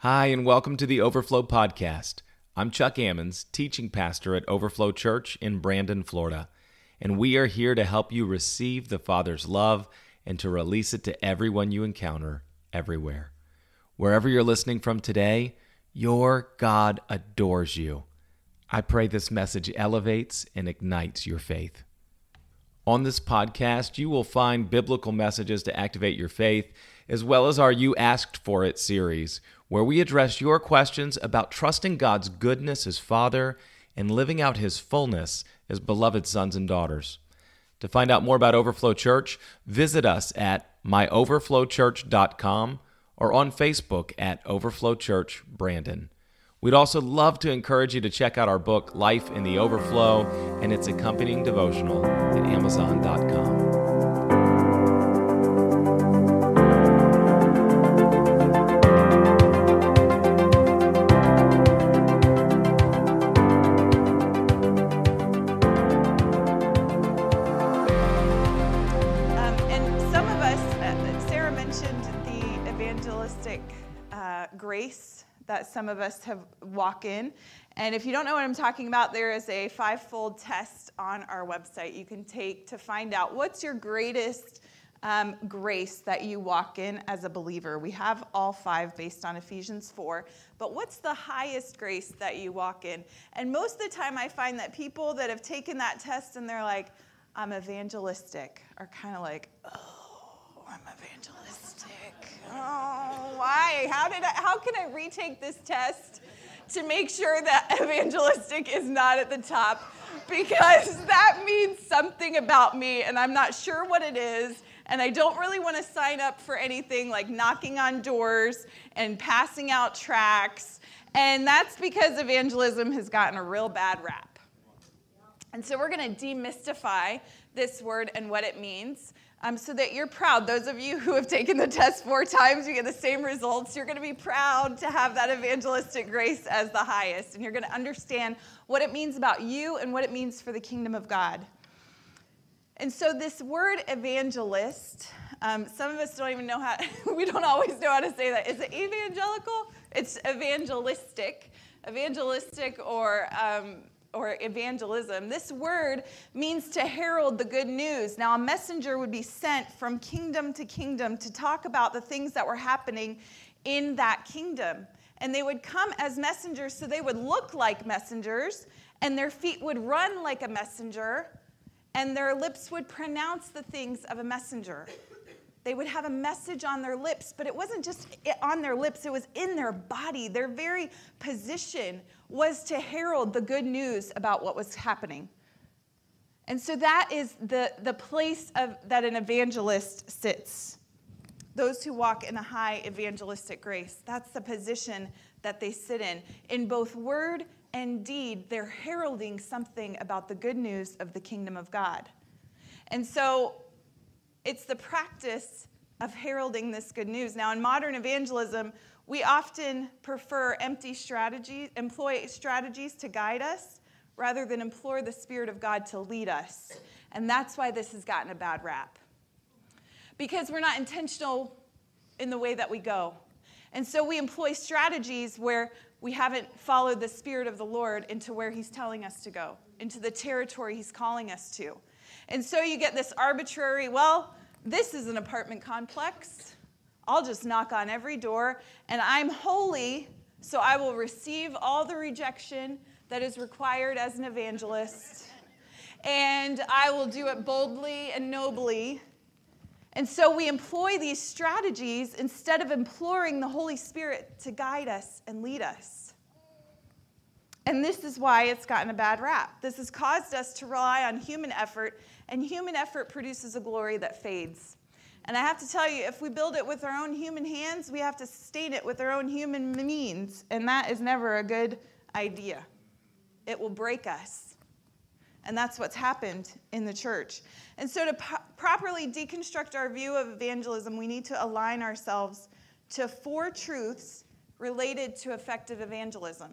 Hi, and welcome to the Overflow Podcast. I'm Chuck Ammons, teaching pastor at Overflow Church in Brandon, Florida, and we are here to help you receive the Father's love and to release it to everyone you encounter everywhere. Wherever you're listening from today, your God adores you. I pray this message elevates and ignites your faith. On this podcast, you will find biblical messages to activate your faith, as well as our You Asked For It series, where we address your questions about trusting God's goodness as Father and living out His fullness as beloved sons and daughters. To find out more about Overflow Church, visit us at myoverflowchurch.com or on Facebook at Overflow Church Brandon. We'd also love to encourage you to check out our book, Life in the Overflow, and its accompanying devotional at Amazon.com. evangelistic uh, grace that some of us have walk in. And if you don't know what I'm talking about, there is a five-fold test on our website you can take to find out what's your greatest um, grace that you walk in as a believer. We have all five based on Ephesians 4. But what's the highest grace that you walk in? And most of the time, I find that people that have taken that test and they're like, I'm evangelistic, are kind of like, oh, I'm evangelistic. Oh, why? How did I, how can I retake this test to make sure that evangelistic is not at the top? Because that means something about me, and I'm not sure what it is. And I don't really want to sign up for anything like knocking on doors and passing out tracts. And that's because evangelism has gotten a real bad rap. And so we're going to demystify this word and what it means um, so that you're proud. Those of you who have taken the test four times, you get the same results. You're going to be proud to have that evangelistic grace as the highest. And you're going to understand what it means about you and what it means for the kingdom of God. And so, this word evangelist, um, some of us don't even know how, we don't always know how to say that. Is it evangelical? It's evangelistic. Evangelistic or um, or evangelism. This word means to herald the good news. Now, a messenger would be sent from kingdom to kingdom to talk about the things that were happening in that kingdom. And they would come as messengers, so they would look like messengers, and their feet would run like a messenger, and their lips would pronounce the things of a messenger. They would have a message on their lips, but it wasn't just on their lips, it was in their body. Their very position was to herald the good news about what was happening. And so that is the, the place of, that an evangelist sits. Those who walk in a high evangelistic grace, that's the position that they sit in. In both word and deed, they're heralding something about the good news of the kingdom of God. And so it's the practice of heralding this good news. Now, in modern evangelism, we often prefer empty strategies, employ strategies to guide us rather than implore the Spirit of God to lead us. And that's why this has gotten a bad rap. Because we're not intentional in the way that we go. And so we employ strategies where we haven't followed the Spirit of the Lord into where He's telling us to go, into the territory He's calling us to. And so you get this arbitrary, well, this is an apartment complex. I'll just knock on every door, and I'm holy, so I will receive all the rejection that is required as an evangelist. And I will do it boldly and nobly. And so we employ these strategies instead of imploring the Holy Spirit to guide us and lead us. And this is why it's gotten a bad rap. This has caused us to rely on human effort, and human effort produces a glory that fades. And I have to tell you, if we build it with our own human hands, we have to sustain it with our own human means, and that is never a good idea. It will break us. And that's what's happened in the church. And so, to po- properly deconstruct our view of evangelism, we need to align ourselves to four truths related to effective evangelism.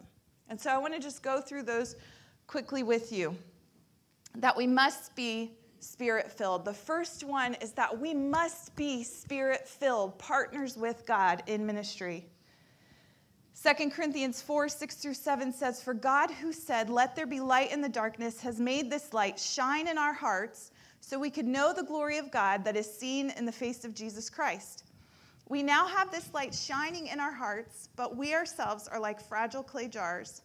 And so, I want to just go through those quickly with you. That we must be spirit filled. The first one is that we must be spirit filled, partners with God in ministry. 2 Corinthians 4 6 through 7 says, For God, who said, Let there be light in the darkness, has made this light shine in our hearts so we could know the glory of God that is seen in the face of Jesus Christ. We now have this light shining in our hearts, but we ourselves are like fragile clay jars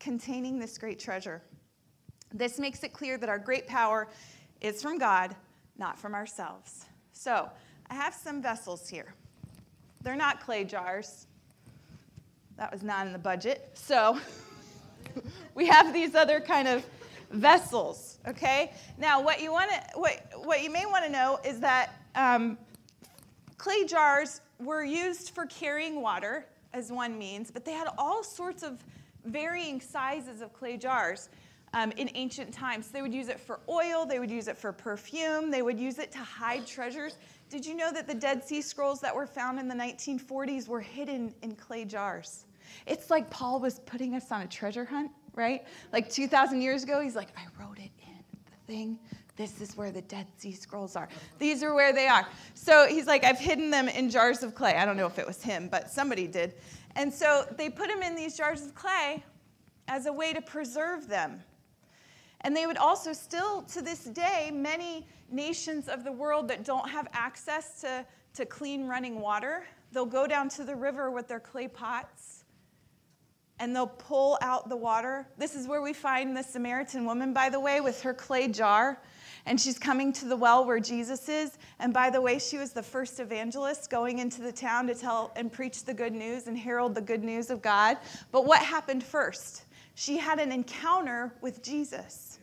containing this great treasure. This makes it clear that our great power is from God, not from ourselves. So, I have some vessels here. They're not clay jars. That was not in the budget. So, we have these other kind of vessels, okay? Now, what you want to what what you may want to know is that um, clay jars were used for carrying water as one means, but they had all sorts of varying sizes of clay jars um, in ancient times. They would use it for oil, they would use it for perfume, they would use it to hide treasures. Did you know that the Dead Sea Scrolls that were found in the 1940s were hidden in clay jars? It's like Paul was putting us on a treasure hunt, right? Like 2,000 years ago, he's like, I wrote it in the thing. This is where the Dead Sea Scrolls are. These are where they are. So he's like, I've hidden them in jars of clay. I don't know if it was him, but somebody did. And so they put them in these jars of clay as a way to preserve them. And they would also still, to this day, many nations of the world that don't have access to, to clean running water, they'll go down to the river with their clay pots and they'll pull out the water. This is where we find the Samaritan woman, by the way, with her clay jar. And she's coming to the well where Jesus is. And by the way, she was the first evangelist going into the town to tell and preach the good news and herald the good news of God. But what happened first? She had an encounter with Jesus.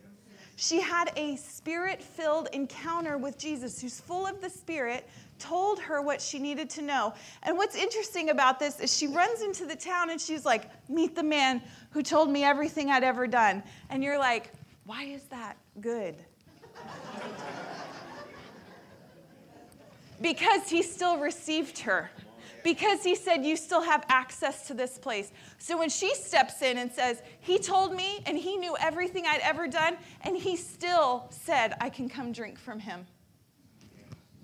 She had a spirit filled encounter with Jesus, who's full of the Spirit, told her what she needed to know. And what's interesting about this is she runs into the town and she's like, Meet the man who told me everything I'd ever done. And you're like, Why is that good? because he still received her. Because he said, You still have access to this place. So when she steps in and says, He told me and he knew everything I'd ever done, and he still said, I can come drink from him.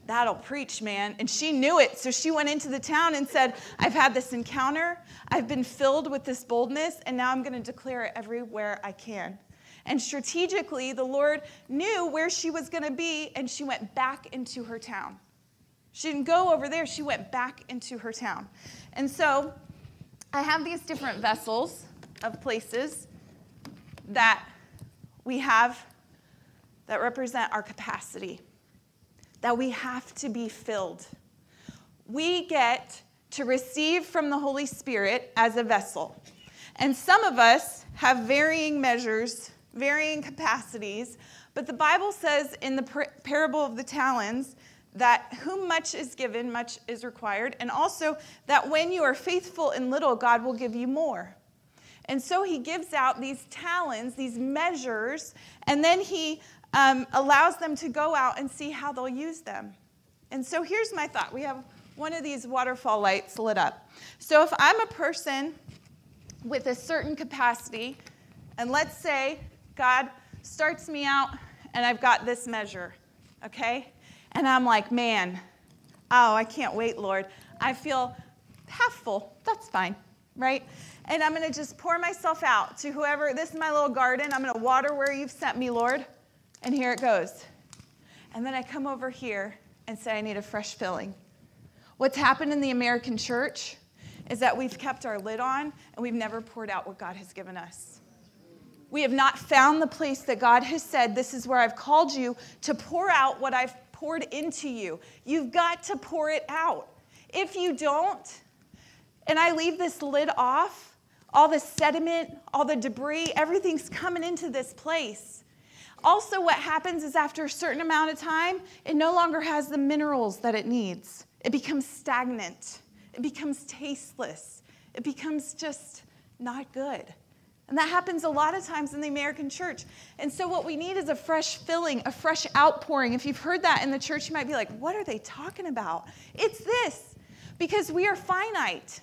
That'll preach, man. And she knew it. So she went into the town and said, I've had this encounter. I've been filled with this boldness, and now I'm going to declare it everywhere I can. And strategically, the Lord knew where she was going to be, and she went back into her town. She didn't go over there, she went back into her town. And so I have these different vessels of places that we have that represent our capacity, that we have to be filled. We get to receive from the Holy Spirit as a vessel. And some of us have varying measures, varying capacities, but the Bible says in the parable of the talents that whom much is given, much is required, and also that when you are faithful in little, God will give you more. And so he gives out these talents, these measures, and then he um, allows them to go out and see how they'll use them. And so here's my thought we have one of these waterfall lights lit up. So if I'm a person with a certain capacity, and let's say God starts me out and I've got this measure, okay? And I'm like, man, oh, I can't wait, Lord. I feel half full. That's fine, right? And I'm going to just pour myself out to whoever. This is my little garden. I'm going to water where you've sent me, Lord. And here it goes. And then I come over here and say, I need a fresh filling. What's happened in the American church is that we've kept our lid on and we've never poured out what God has given us. We have not found the place that God has said, This is where I've called you to pour out what I've poured into you. You've got to pour it out. If you don't, and I leave this lid off, all the sediment, all the debris, everything's coming into this place. Also, what happens is after a certain amount of time, it no longer has the minerals that it needs. It becomes stagnant, it becomes tasteless, it becomes just not good. And that happens a lot of times in the American church. And so, what we need is a fresh filling, a fresh outpouring. If you've heard that in the church, you might be like, what are they talking about? It's this because we are finite.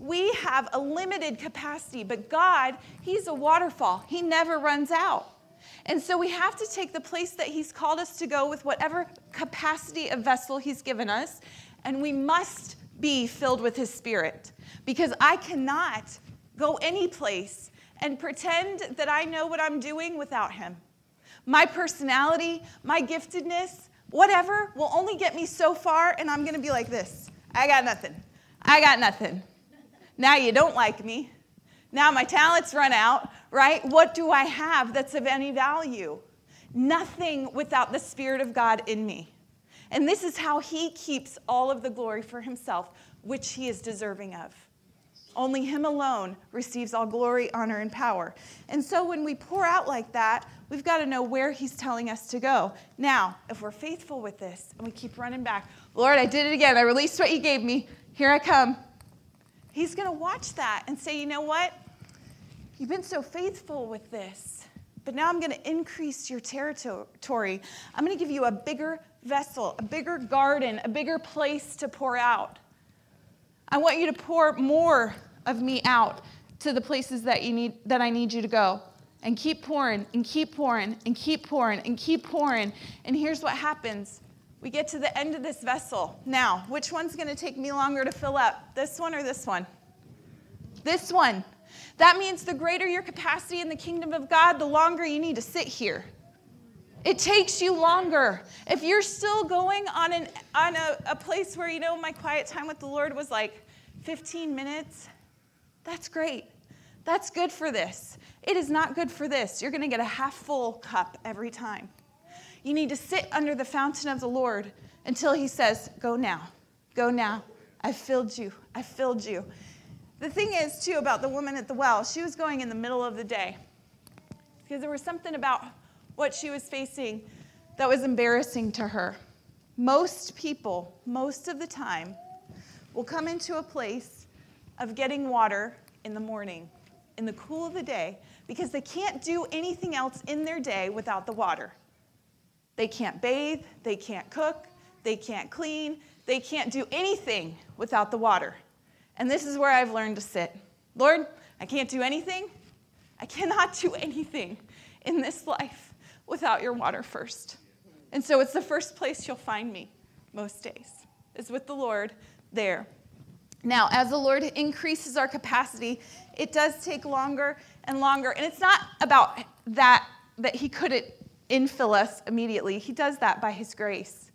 We have a limited capacity, but God, He's a waterfall, He never runs out. And so we have to take the place that He's called us to go with whatever capacity of vessel He's given us, and we must be filled with His Spirit because I cannot go any place and pretend that I know what I'm doing without Him. My personality, my giftedness, whatever will only get me so far, and I'm gonna be like this I got nothing. I got nothing. Now you don't like me. Now my talents run out, right? What do I have that's of any value? Nothing without the Spirit of God in me. And this is how He keeps all of the glory for Himself, which He is deserving of. Only Him alone receives all glory, honor, and power. And so when we pour out like that, we've got to know where He's telling us to go. Now, if we're faithful with this and we keep running back, Lord, I did it again. I released what you gave me. Here I come. He's going to watch that and say, you know what? You've been so faithful with this, but now I'm going to increase your territory. I'm going to give you a bigger vessel, a bigger garden, a bigger place to pour out. I want you to pour more of me out to the places that you need that I need you to go. And keep pouring and keep pouring and keep pouring and keep pouring. And here's what happens. We get to the end of this vessel. Now, which one's going to take me longer to fill up? This one or this one? This one. That means the greater your capacity in the kingdom of God, the longer you need to sit here. It takes you longer. If you're still going on, an, on a, a place where, you know, my quiet time with the Lord was like 15 minutes, that's great. That's good for this. It is not good for this. You're going to get a half full cup every time. You need to sit under the fountain of the Lord until He says, Go now, go now. I've filled you, I've filled you. The thing is, too, about the woman at the well, she was going in the middle of the day because there was something about what she was facing that was embarrassing to her. Most people, most of the time, will come into a place of getting water in the morning, in the cool of the day, because they can't do anything else in their day without the water. They can't bathe, they can't cook, they can't clean, they can't do anything without the water. And this is where I've learned to sit. Lord, I can't do anything. I cannot do anything in this life without your water first. And so it's the first place you'll find me most days, is with the Lord there. Now, as the Lord increases our capacity, it does take longer and longer. And it's not about that, that He couldn't infill us immediately. He does that by His grace.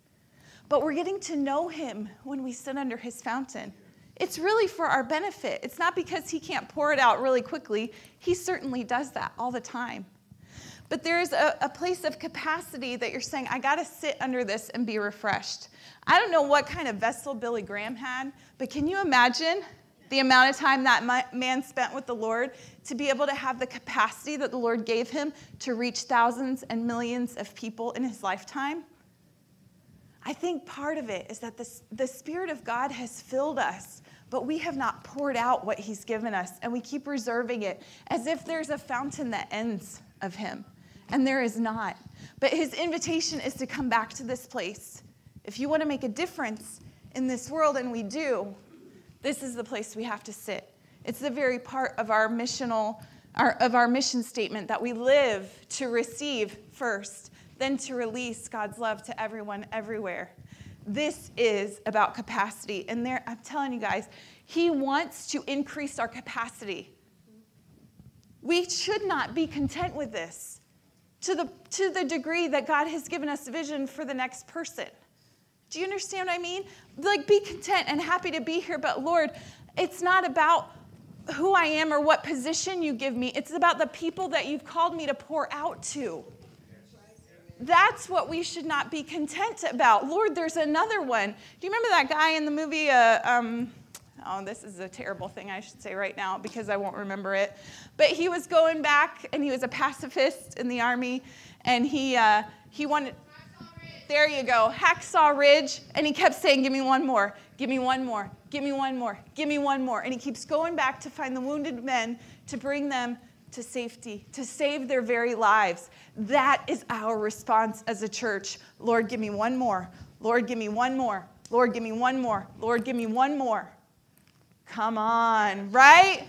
But we're getting to know Him when we sit under His fountain. It's really for our benefit. It's not because He can't pour it out really quickly. He certainly does that all the time. But there's a, a place of capacity that you're saying, I got to sit under this and be refreshed. I don't know what kind of vessel Billy Graham had, but can you imagine the amount of time that man spent with the Lord to be able to have the capacity that the Lord gave him to reach thousands and millions of people in his lifetime? I think part of it is that the, the Spirit of God has filled us, but we have not poured out what He's given us, and we keep reserving it as if there's a fountain that ends of Him and there is not. But his invitation is to come back to this place. If you want to make a difference in this world, and we do, this is the place we have to sit. It's the very part of our missional, our, of our mission statement that we live to receive first, then to release God's love to everyone, everywhere. This is about capacity. And there, I'm telling you guys, He wants to increase our capacity. We should not be content with this to the, to the degree that God has given us vision for the next person. Do you understand what I mean? Like, be content and happy to be here, but Lord, it's not about who I am or what position you give me. It's about the people that you've called me to pour out to. That's what we should not be content about. Lord, there's another one. Do you remember that guy in the movie? Uh, um, oh, this is a terrible thing I should say right now because I won't remember it. But he was going back and he was a pacifist in the army and he, uh, he wanted, there you go, Hacksaw Ridge. And he kept saying, Give me one more, give me one more, give me one more, give me one more. And he keeps going back to find the wounded men to bring them to safety, to save their very lives. That is our response as a church. Lord, give me one more. Lord, give me one more. Lord, give me one more. Lord, give me one more. Come on, right?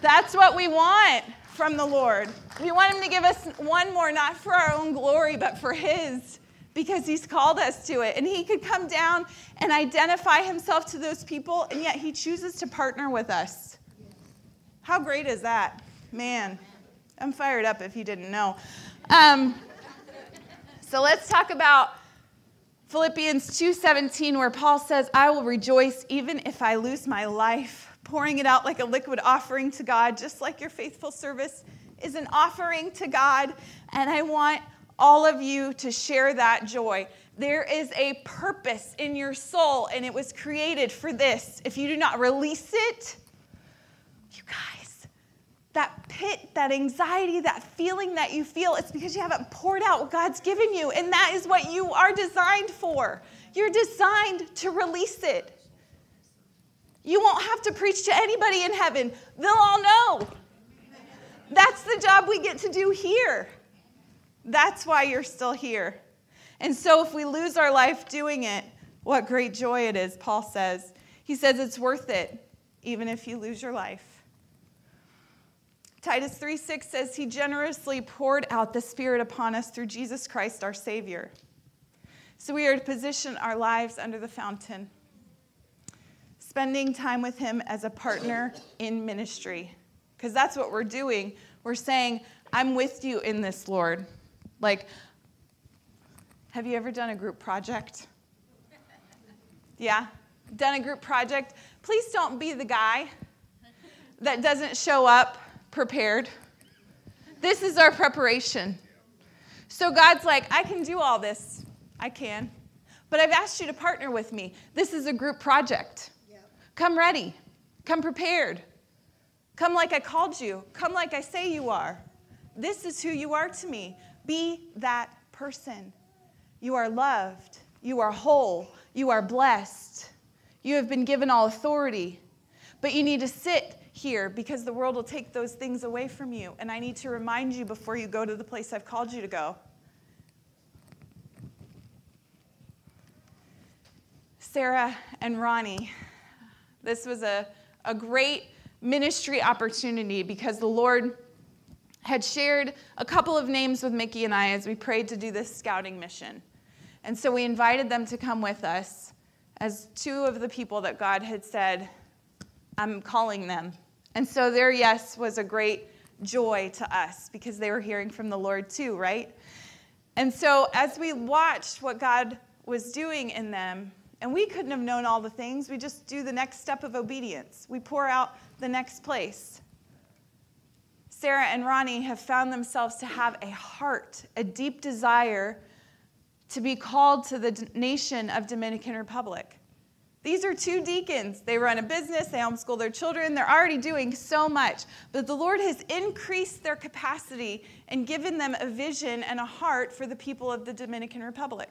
That's what we want from the Lord. We want Him to give us one more, not for our own glory, but for His, because he's called us to it. And he could come down and identify himself to those people, and yet he chooses to partner with us. How great is that? Man, I'm fired up if you didn't know. Um, so let's talk about Philippians 2:17 where Paul says, "I will rejoice even if I lose my life, pouring it out like a liquid offering to God, just like your faithful service is an offering to God." And I want all of you to share that joy. There is a purpose in your soul, and it was created for this. If you do not release it, you guys, that pit, that anxiety, that feeling that you feel, it's because you haven't poured out what God's given you. And that is what you are designed for. You're designed to release it. You won't have to preach to anybody in heaven, they'll all know. That's the job we get to do here. That's why you're still here. And so, if we lose our life doing it, what great joy it is, Paul says. He says it's worth it, even if you lose your life. Titus 3 6 says, He generously poured out the Spirit upon us through Jesus Christ, our Savior. So, we are to position our lives under the fountain, spending time with Him as a partner in ministry. Because that's what we're doing. We're saying, I'm with you in this, Lord. Like, have you ever done a group project? Yeah? Done a group project? Please don't be the guy that doesn't show up prepared. This is our preparation. So God's like, I can do all this. I can. But I've asked you to partner with me. This is a group project. Come ready. Come prepared. Come like I called you. Come like I say you are. This is who you are to me. Be that person. You are loved. You are whole. You are blessed. You have been given all authority. But you need to sit here because the world will take those things away from you. And I need to remind you before you go to the place I've called you to go. Sarah and Ronnie, this was a, a great ministry opportunity because the Lord had shared a couple of names with Mickey and I as we prayed to do this scouting mission. And so we invited them to come with us as two of the people that God had said, I'm calling them. And so their yes was a great joy to us because they were hearing from the Lord too, right? And so as we watched what God was doing in them, and we couldn't have known all the things, we just do the next step of obedience. We pour out the next place. Sarah and Ronnie have found themselves to have a heart, a deep desire to be called to the nation of Dominican Republic. These are two deacons. They run a business, they homeschool their children, they're already doing so much. But the Lord has increased their capacity and given them a vision and a heart for the people of the Dominican Republic.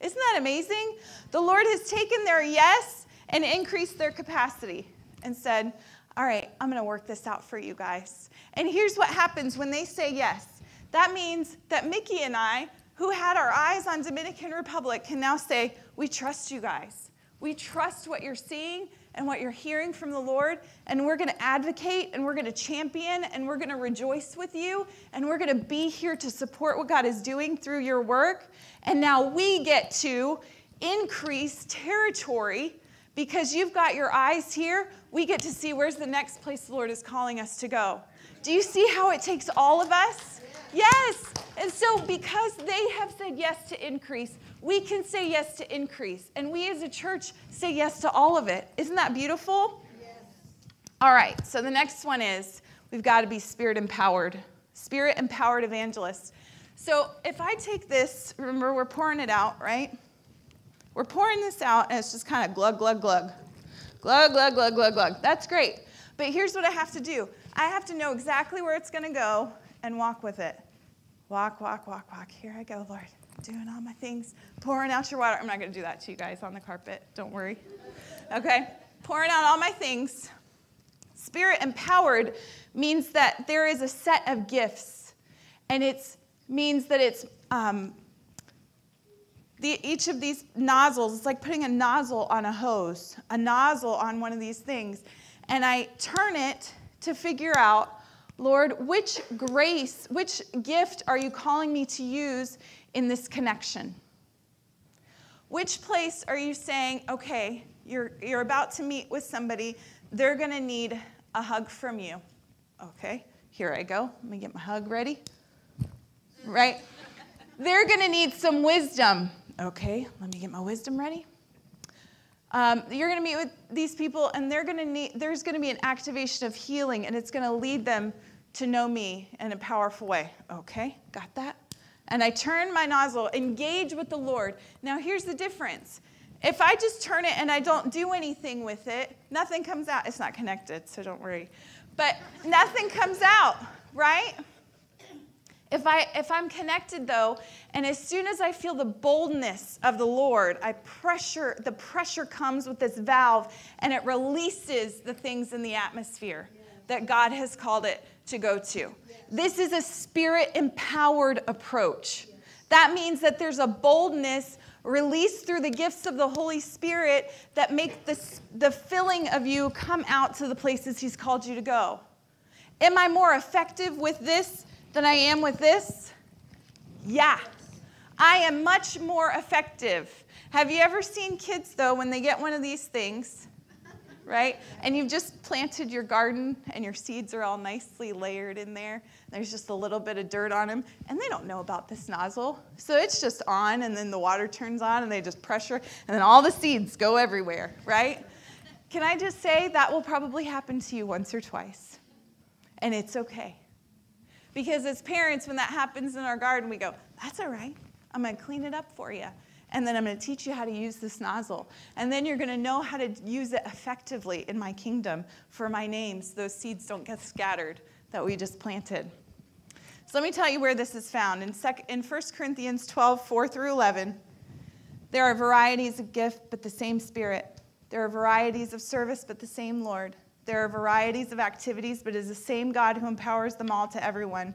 Isn't that amazing? The Lord has taken their yes and increased their capacity and said, All right, I'm going to work this out for you guys. And here's what happens when they say yes that means that Mickey and I, who had our eyes on Dominican Republic, can now say, We trust you guys. We trust what you're seeing and what you're hearing from the Lord, and we're going to advocate and we're going to champion and we're going to rejoice with you and we're going to be here to support what God is doing through your work. And now we get to increase territory because you've got your eyes here. We get to see where's the next place the Lord is calling us to go. Do you see how it takes all of us? Yes. And so, because they have said yes to increase, we can say yes to increase. And we as a church say yes to all of it. Isn't that beautiful? Yes. All right. So, the next one is we've got to be spirit empowered, spirit empowered evangelists. So, if I take this, remember, we're pouring it out, right? We're pouring this out, and it's just kind of glug, glug, glug. Glug, glug, glug, glug, glug. That's great. But here's what I have to do I have to know exactly where it's going to go and walk with it. Walk, walk, walk, walk. Here I go, Lord. Doing all my things. Pouring out your water. I'm not going to do that to you guys on the carpet. Don't worry. Okay? Pouring out all my things. Spirit empowered means that there is a set of gifts, and it means that it's um, the, each of these nozzles. It's like putting a nozzle on a hose, a nozzle on one of these things, and I turn it to figure out, Lord, which grace, which gift are you calling me to use in this connection? Which place are you saying, okay, you're, you're about to meet with somebody, they're to need a hug from you? Okay, here I go. Let me get my hug ready. Right? They're to need some wisdom. Okay, let me get my wisdom ready. Um, you're going to meet with these people, and they're going to need. There's going to be an activation of healing, and it's going to lead them to know me in a powerful way. Okay, got that? And I turn my nozzle, engage with the Lord. Now, here's the difference. If I just turn it and I don't do anything with it, nothing comes out. It's not connected, so don't worry. But nothing comes out, right? If, I, if I'm connected though, and as soon as I feel the boldness of the Lord, I pressure, the pressure comes with this valve and it releases the things in the atmosphere that God has called it to go to. This is a spirit empowered approach. That means that there's a boldness released through the gifts of the Holy Spirit that make the, the filling of you come out to the places He's called you to go. Am I more effective with this than I am with this? Yeah. I am much more effective. Have you ever seen kids, though, when they get one of these things, right? And you've just planted your garden and your seeds are all nicely layered in there. There's just a little bit of dirt on them, and they don't know about this nozzle. So it's just on, and then the water turns on, and they just pressure, and then all the seeds go everywhere, right? Can I just say that will probably happen to you once or twice? And it's okay. Because as parents, when that happens in our garden, we go, that's all right. I'm going to clean it up for you. And then I'm going to teach you how to use this nozzle. And then you're going to know how to use it effectively in my kingdom for my name so those seeds don't get scattered that we just planted. So let me tell you where this is found. In, sec- in 1 Corinthians 12, 4 through 11, there are varieties of gift, but the same Spirit. There are varieties of service, but the same Lord. There are varieties of activities, but it is the same God who empowers them all to everyone.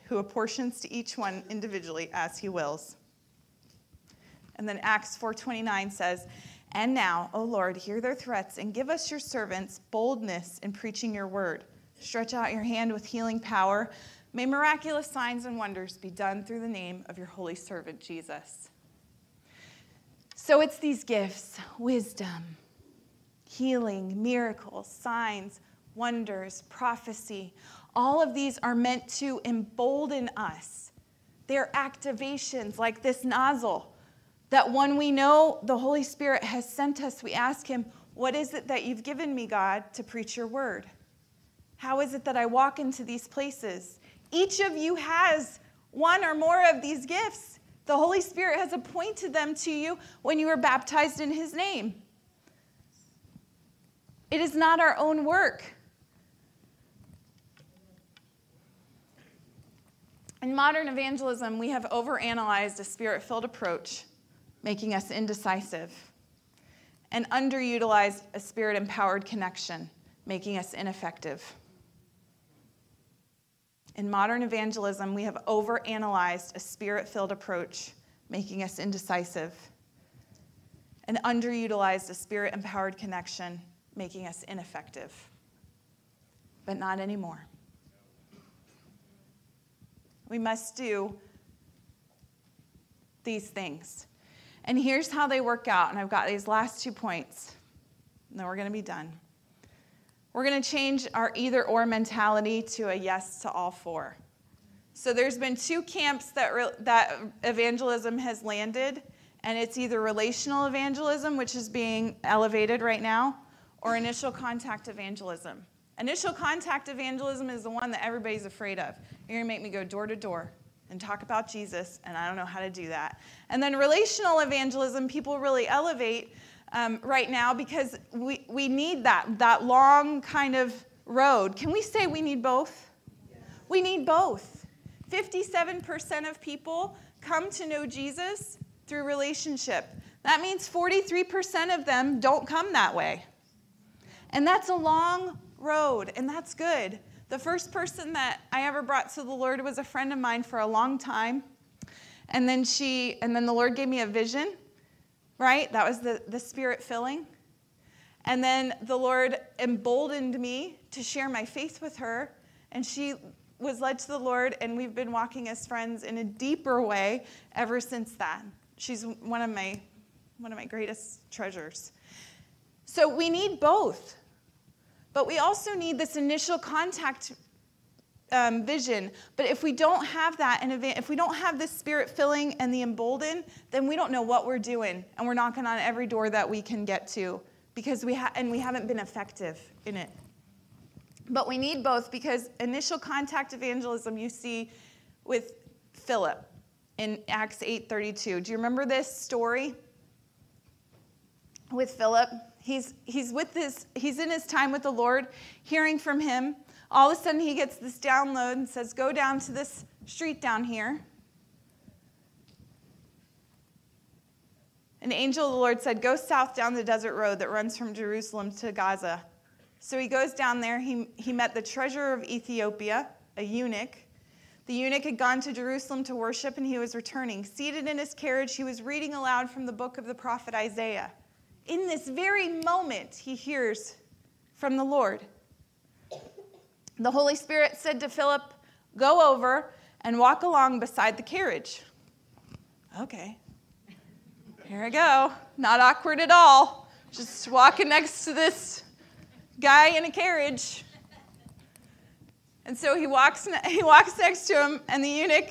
who apportions to each one individually as he wills. And then Acts 4:29 says, "And now, O Lord, hear their threats and give us your servants boldness in preaching your word. Stretch out your hand with healing power. May miraculous signs and wonders be done through the name of your holy servant Jesus." So it's these gifts, wisdom, healing, miracles, signs, wonders, prophecy. All of these are meant to embolden us. They're activations like this nozzle that when we know the Holy Spirit has sent us, we ask Him, What is it that you've given me, God, to preach your word? How is it that I walk into these places? Each of you has one or more of these gifts. The Holy Spirit has appointed them to you when you were baptized in His name. It is not our own work. In modern evangelism, we have overanalyzed a spirit filled approach, making us indecisive, and underutilized a spirit empowered connection, making us ineffective. In modern evangelism, we have overanalyzed a spirit filled approach, making us indecisive, and underutilized a spirit empowered connection, making us ineffective. But not anymore. We must do these things. And here's how they work out. And I've got these last two points. And then we're going to be done. We're going to change our either or mentality to a yes to all four. So there's been two camps that, re- that evangelism has landed, and it's either relational evangelism, which is being elevated right now, or initial contact evangelism. Initial contact evangelism is the one that everybody's afraid of. You're going to make me go door to door and talk about Jesus, and I don't know how to do that. And then relational evangelism, people really elevate um, right now because we, we need that, that long kind of road. Can we say we need both? We need both. 57% of people come to know Jesus through relationship. That means 43% of them don't come that way. And that's a long road, and that's good. The first person that I ever brought to the Lord was a friend of mine for a long time. And then she, and then the Lord gave me a vision, right? That was the, the spirit filling. And then the Lord emboldened me to share my faith with her. And she was led to the Lord, and we've been walking as friends in a deeper way ever since that. She's one of my, one of my greatest treasures. So we need both. But we also need this initial contact um, vision. But if we don't have that, and if we don't have this spirit filling and the embolden, then we don't know what we're doing, and we're knocking on every door that we can get to because we ha- and we haven't been effective in it. But we need both because initial contact evangelism you see with Philip in Acts 8:32. Do you remember this story with Philip? He's he's with this he's in his time with the Lord, hearing from him. All of a sudden he gets this download and says, "Go down to this street down here." An angel of the Lord said, Go south down the desert road that runs from Jerusalem to Gaza. So he goes down there. He, he met the treasurer of Ethiopia, a eunuch. The eunuch had gone to Jerusalem to worship and he was returning. Seated in his carriage, he was reading aloud from the book of the prophet Isaiah. In this very moment, he hears from the Lord. The Holy Spirit said to Philip, Go over and walk along beside the carriage. Okay. Here I go. Not awkward at all. Just walking next to this guy in a carriage. And so he walks, he walks next to him, and the eunuch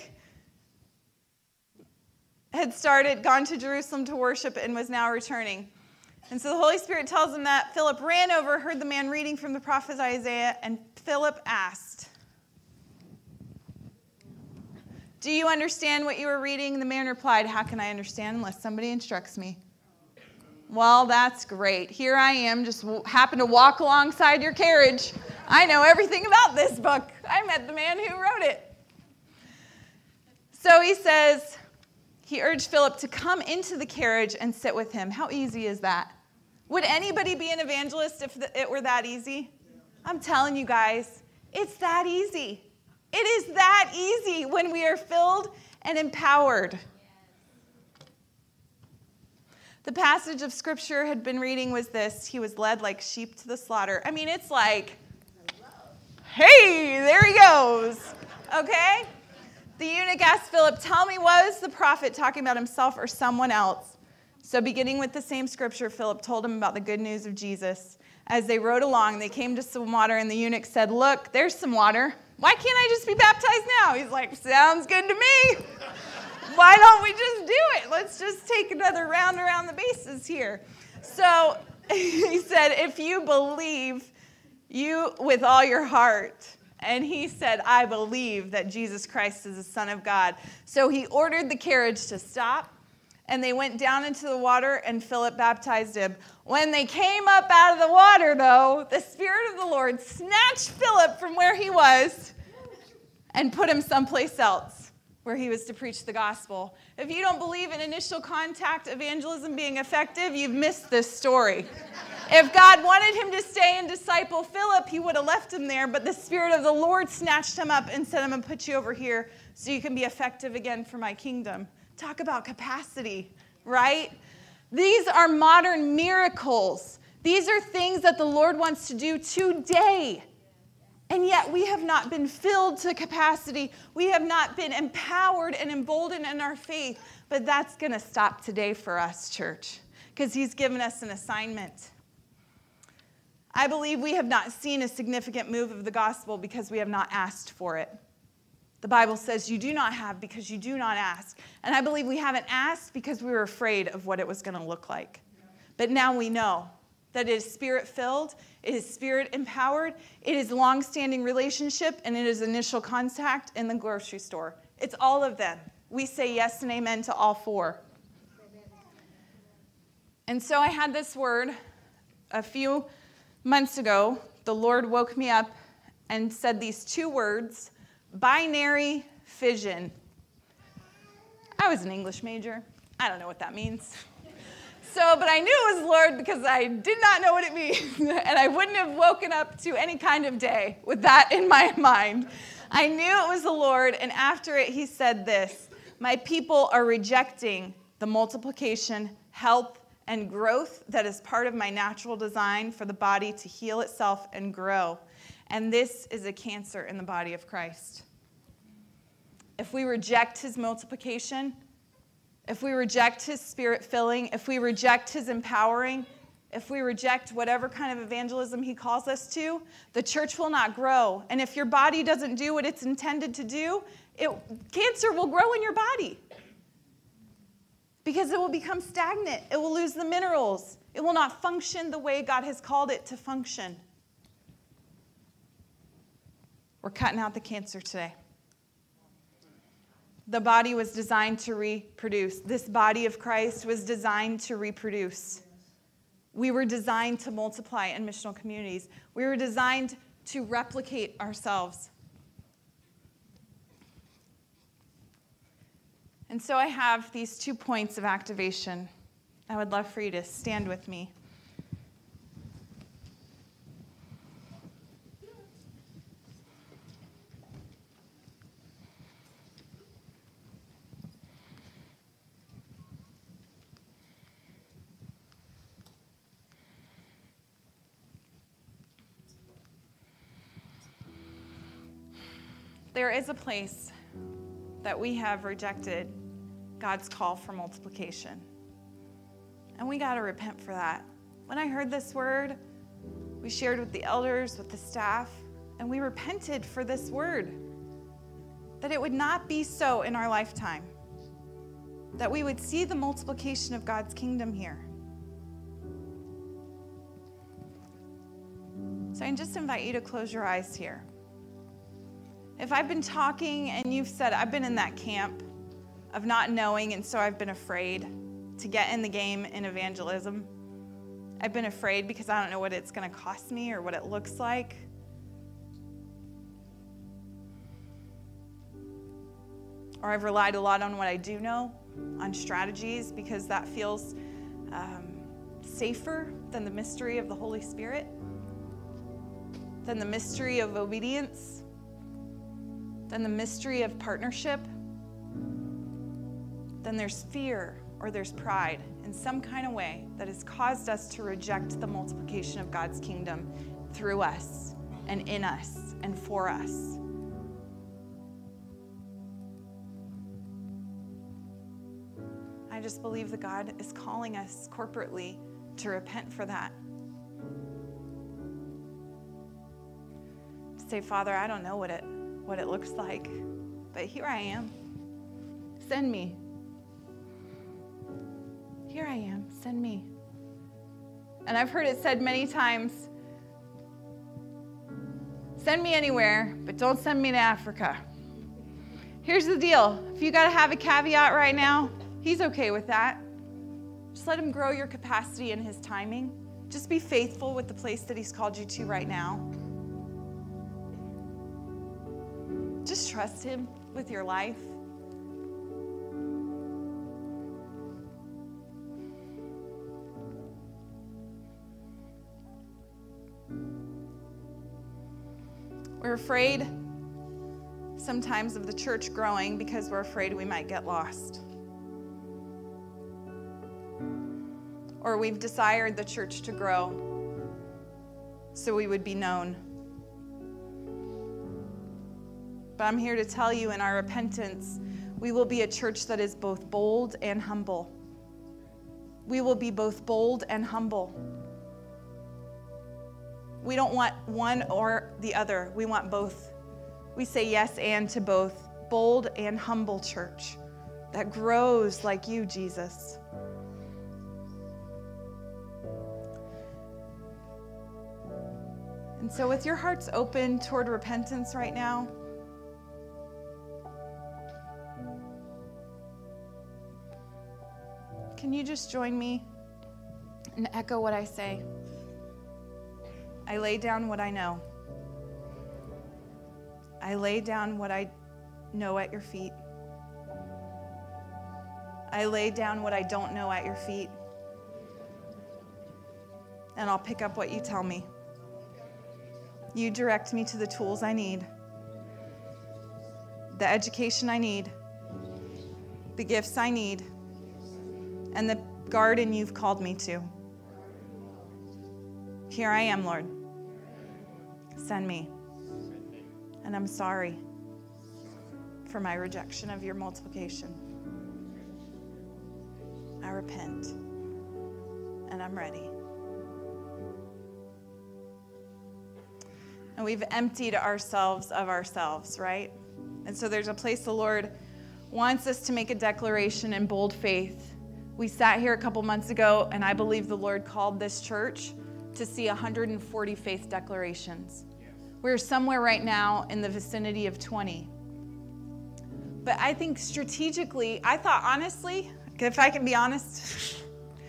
had started, gone to Jerusalem to worship, and was now returning. And so the Holy Spirit tells him that Philip ran over, heard the man reading from the prophet Isaiah, and Philip asked, Do you understand what you were reading? The man replied, How can I understand unless somebody instructs me? Well, that's great. Here I am, just happen to walk alongside your carriage. I know everything about this book. I met the man who wrote it. So he says, he urged Philip to come into the carriage and sit with him. How easy is that? Would anybody be an evangelist if it were that easy? I'm telling you guys, it's that easy. It is that easy when we are filled and empowered. The passage of scripture had been reading was this He was led like sheep to the slaughter. I mean, it's like, hey, there he goes. Okay? The eunuch asked Philip, Tell me, was the prophet talking about himself or someone else? So, beginning with the same scripture, Philip told him about the good news of Jesus. As they rode along, they came to some water, and the eunuch said, Look, there's some water. Why can't I just be baptized now? He's like, Sounds good to me. Why don't we just do it? Let's just take another round around the bases here. So he said, If you believe you with all your heart, and he said, I believe that Jesus Christ is the Son of God. So he ordered the carriage to stop, and they went down into the water, and Philip baptized him. When they came up out of the water, though, the Spirit of the Lord snatched Philip from where he was and put him someplace else where he was to preach the gospel. If you don't believe in initial contact evangelism being effective, you've missed this story. if God wanted him to stay and disciple Philip, he would have left him there, but the Spirit of the Lord snatched him up and said, I'm going to put you over here so you can be effective again for my kingdom. Talk about capacity, right? These are modern miracles. These are things that the Lord wants to do today. And yet we have not been filled to capacity. We have not been empowered and emboldened in our faith. But that's going to stop today for us, church, because He's given us an assignment. I believe we have not seen a significant move of the gospel because we have not asked for it. The Bible says you do not have because you do not ask. And I believe we haven't asked because we were afraid of what it was going to look like. But now we know that it is spirit filled, it is spirit empowered, it is long standing relationship, and it is initial contact in the grocery store. It's all of them. We say yes and amen to all four. And so I had this word a few months ago. The Lord woke me up and said these two words binary fission. I was an English major. I don't know what that means. So, but I knew it was Lord because I did not know what it means. and I wouldn't have woken up to any kind of day with that in my mind. I knew it was the Lord. And after it, he said this My people are rejecting the multiplication, health, and growth that is part of my natural design for the body to heal itself and grow. And this is a cancer in the body of Christ. If we reject his multiplication, if we reject his spirit filling, if we reject his empowering, if we reject whatever kind of evangelism he calls us to, the church will not grow. And if your body doesn't do what it's intended to do, it, cancer will grow in your body because it will become stagnant. It will lose the minerals. It will not function the way God has called it to function. We're cutting out the cancer today. The body was designed to reproduce. This body of Christ was designed to reproduce. We were designed to multiply in missional communities. We were designed to replicate ourselves. And so I have these two points of activation. I would love for you to stand with me. There is a place that we have rejected God's call for multiplication. And we got to repent for that. When I heard this word, we shared with the elders, with the staff, and we repented for this word. That it would not be so in our lifetime. That we would see the multiplication of God's kingdom here. So I just invite you to close your eyes here. If I've been talking and you've said, I've been in that camp of not knowing, and so I've been afraid to get in the game in evangelism, I've been afraid because I don't know what it's going to cost me or what it looks like. Or I've relied a lot on what I do know, on strategies, because that feels um, safer than the mystery of the Holy Spirit, than the mystery of obedience then the mystery of partnership, then there's fear or there's pride in some kind of way that has caused us to reject the multiplication of God's kingdom through us and in us and for us. I just believe that God is calling us corporately to repent for that. To say, Father, I don't know what it what it looks like. But here I am. Send me. Here I am. Send me. And I've heard it said many times send me anywhere, but don't send me to Africa. Here's the deal if you got to have a caveat right now, he's okay with that. Just let him grow your capacity in his timing. Just be faithful with the place that he's called you to right now. Just trust Him with your life. We're afraid sometimes of the church growing because we're afraid we might get lost. Or we've desired the church to grow so we would be known. But I'm here to tell you in our repentance, we will be a church that is both bold and humble. We will be both bold and humble. We don't want one or the other, we want both. We say yes and to both bold and humble church that grows like you, Jesus. And so, with your hearts open toward repentance right now, Can you just join me and echo what I say? I lay down what I know. I lay down what I know at your feet. I lay down what I don't know at your feet. and I'll pick up what you tell me. You direct me to the tools I need, the education I need, the gifts I need, and the garden you've called me to. Here I am, Lord. Send me. And I'm sorry for my rejection of your multiplication. I repent and I'm ready. And we've emptied ourselves of ourselves, right? And so there's a place the Lord wants us to make a declaration in bold faith. We sat here a couple months ago, and I believe the Lord called this church to see 140 faith declarations. We're somewhere right now in the vicinity of 20. But I think strategically, I thought honestly, if I can be honest,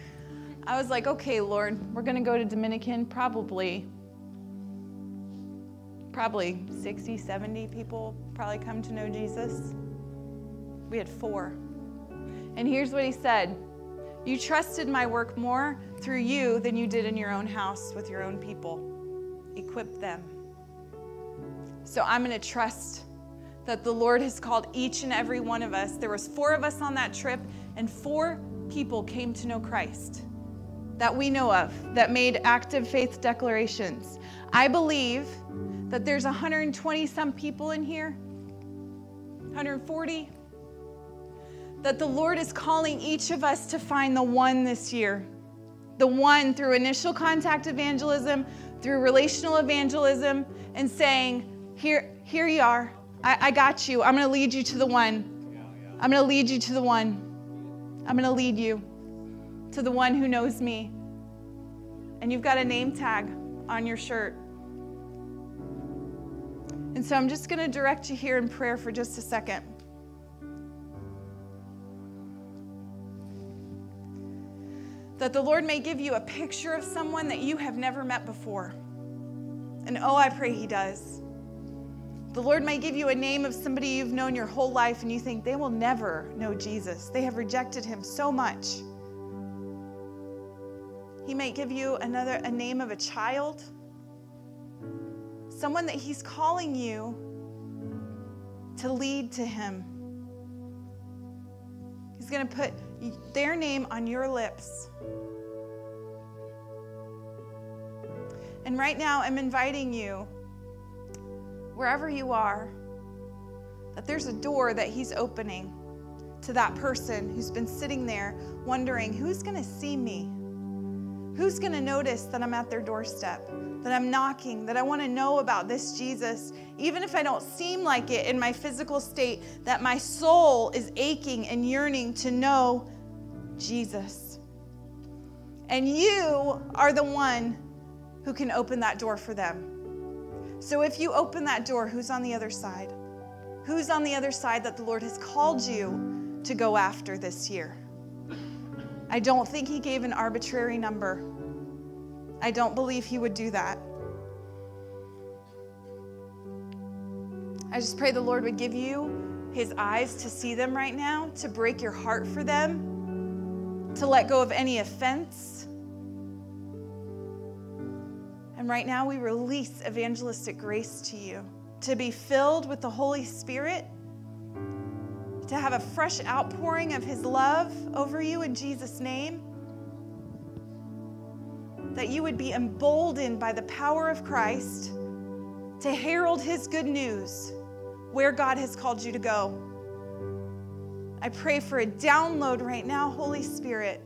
I was like, okay, Lord, we're going to go to Dominican, probably. Probably 60, 70 people probably come to know Jesus. We had four. And here's what he said You trusted my work more through you than you did in your own house with your own people. Equip them. So I'm going to trust that the Lord has called each and every one of us. There was four of us on that trip and four people came to know Christ that we know of that made active faith declarations. I believe that there's 120 some people in here. 140 that the Lord is calling each of us to find the one this year. The one through initial contact evangelism, through relational evangelism, and saying, Here, here you are. I, I got you. I'm going to lead you to the one. I'm going to lead you to the one. I'm going to lead you to the one who knows me. And you've got a name tag on your shirt. And so I'm just going to direct you here in prayer for just a second. That the Lord may give you a picture of someone that you have never met before. And oh, I pray He does. The Lord may give you a name of somebody you've known your whole life and you think they will never know Jesus. They have rejected him so much. He may give you another a name of a child. Someone that he's calling you to lead to him. He's going to put their name on your lips. And right now I'm inviting you wherever you are, that there's a door that He's opening to that person who's been sitting there wondering, who's going to see me? Who's going to notice that I'm at their doorstep, that I'm knocking, that I want to know about this Jesus, even if I don't seem like it in my physical state, that my soul is aching and yearning to know Jesus. And you are the one who can open that door for them. So if you open that door, who's on the other side? Who's on the other side that the Lord has called you to go after this year? I don't think He gave an arbitrary number. I don't believe He would do that. I just pray the Lord would give you His eyes to see them right now, to break your heart for them, to let go of any offense and right now, we release evangelistic grace to you to be filled with the Holy Spirit, to have a fresh outpouring of His love over you in Jesus' name, that you would be emboldened by the power of Christ to herald His good news where God has called you to go. I pray for a download right now, Holy Spirit,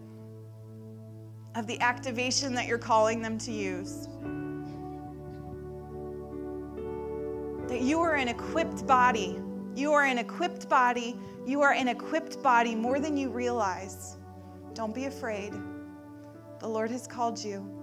of the activation that you're calling them to use. that you are an equipped body. You are an equipped body. You are an equipped body more than you realize. Don't be afraid. The Lord has called you.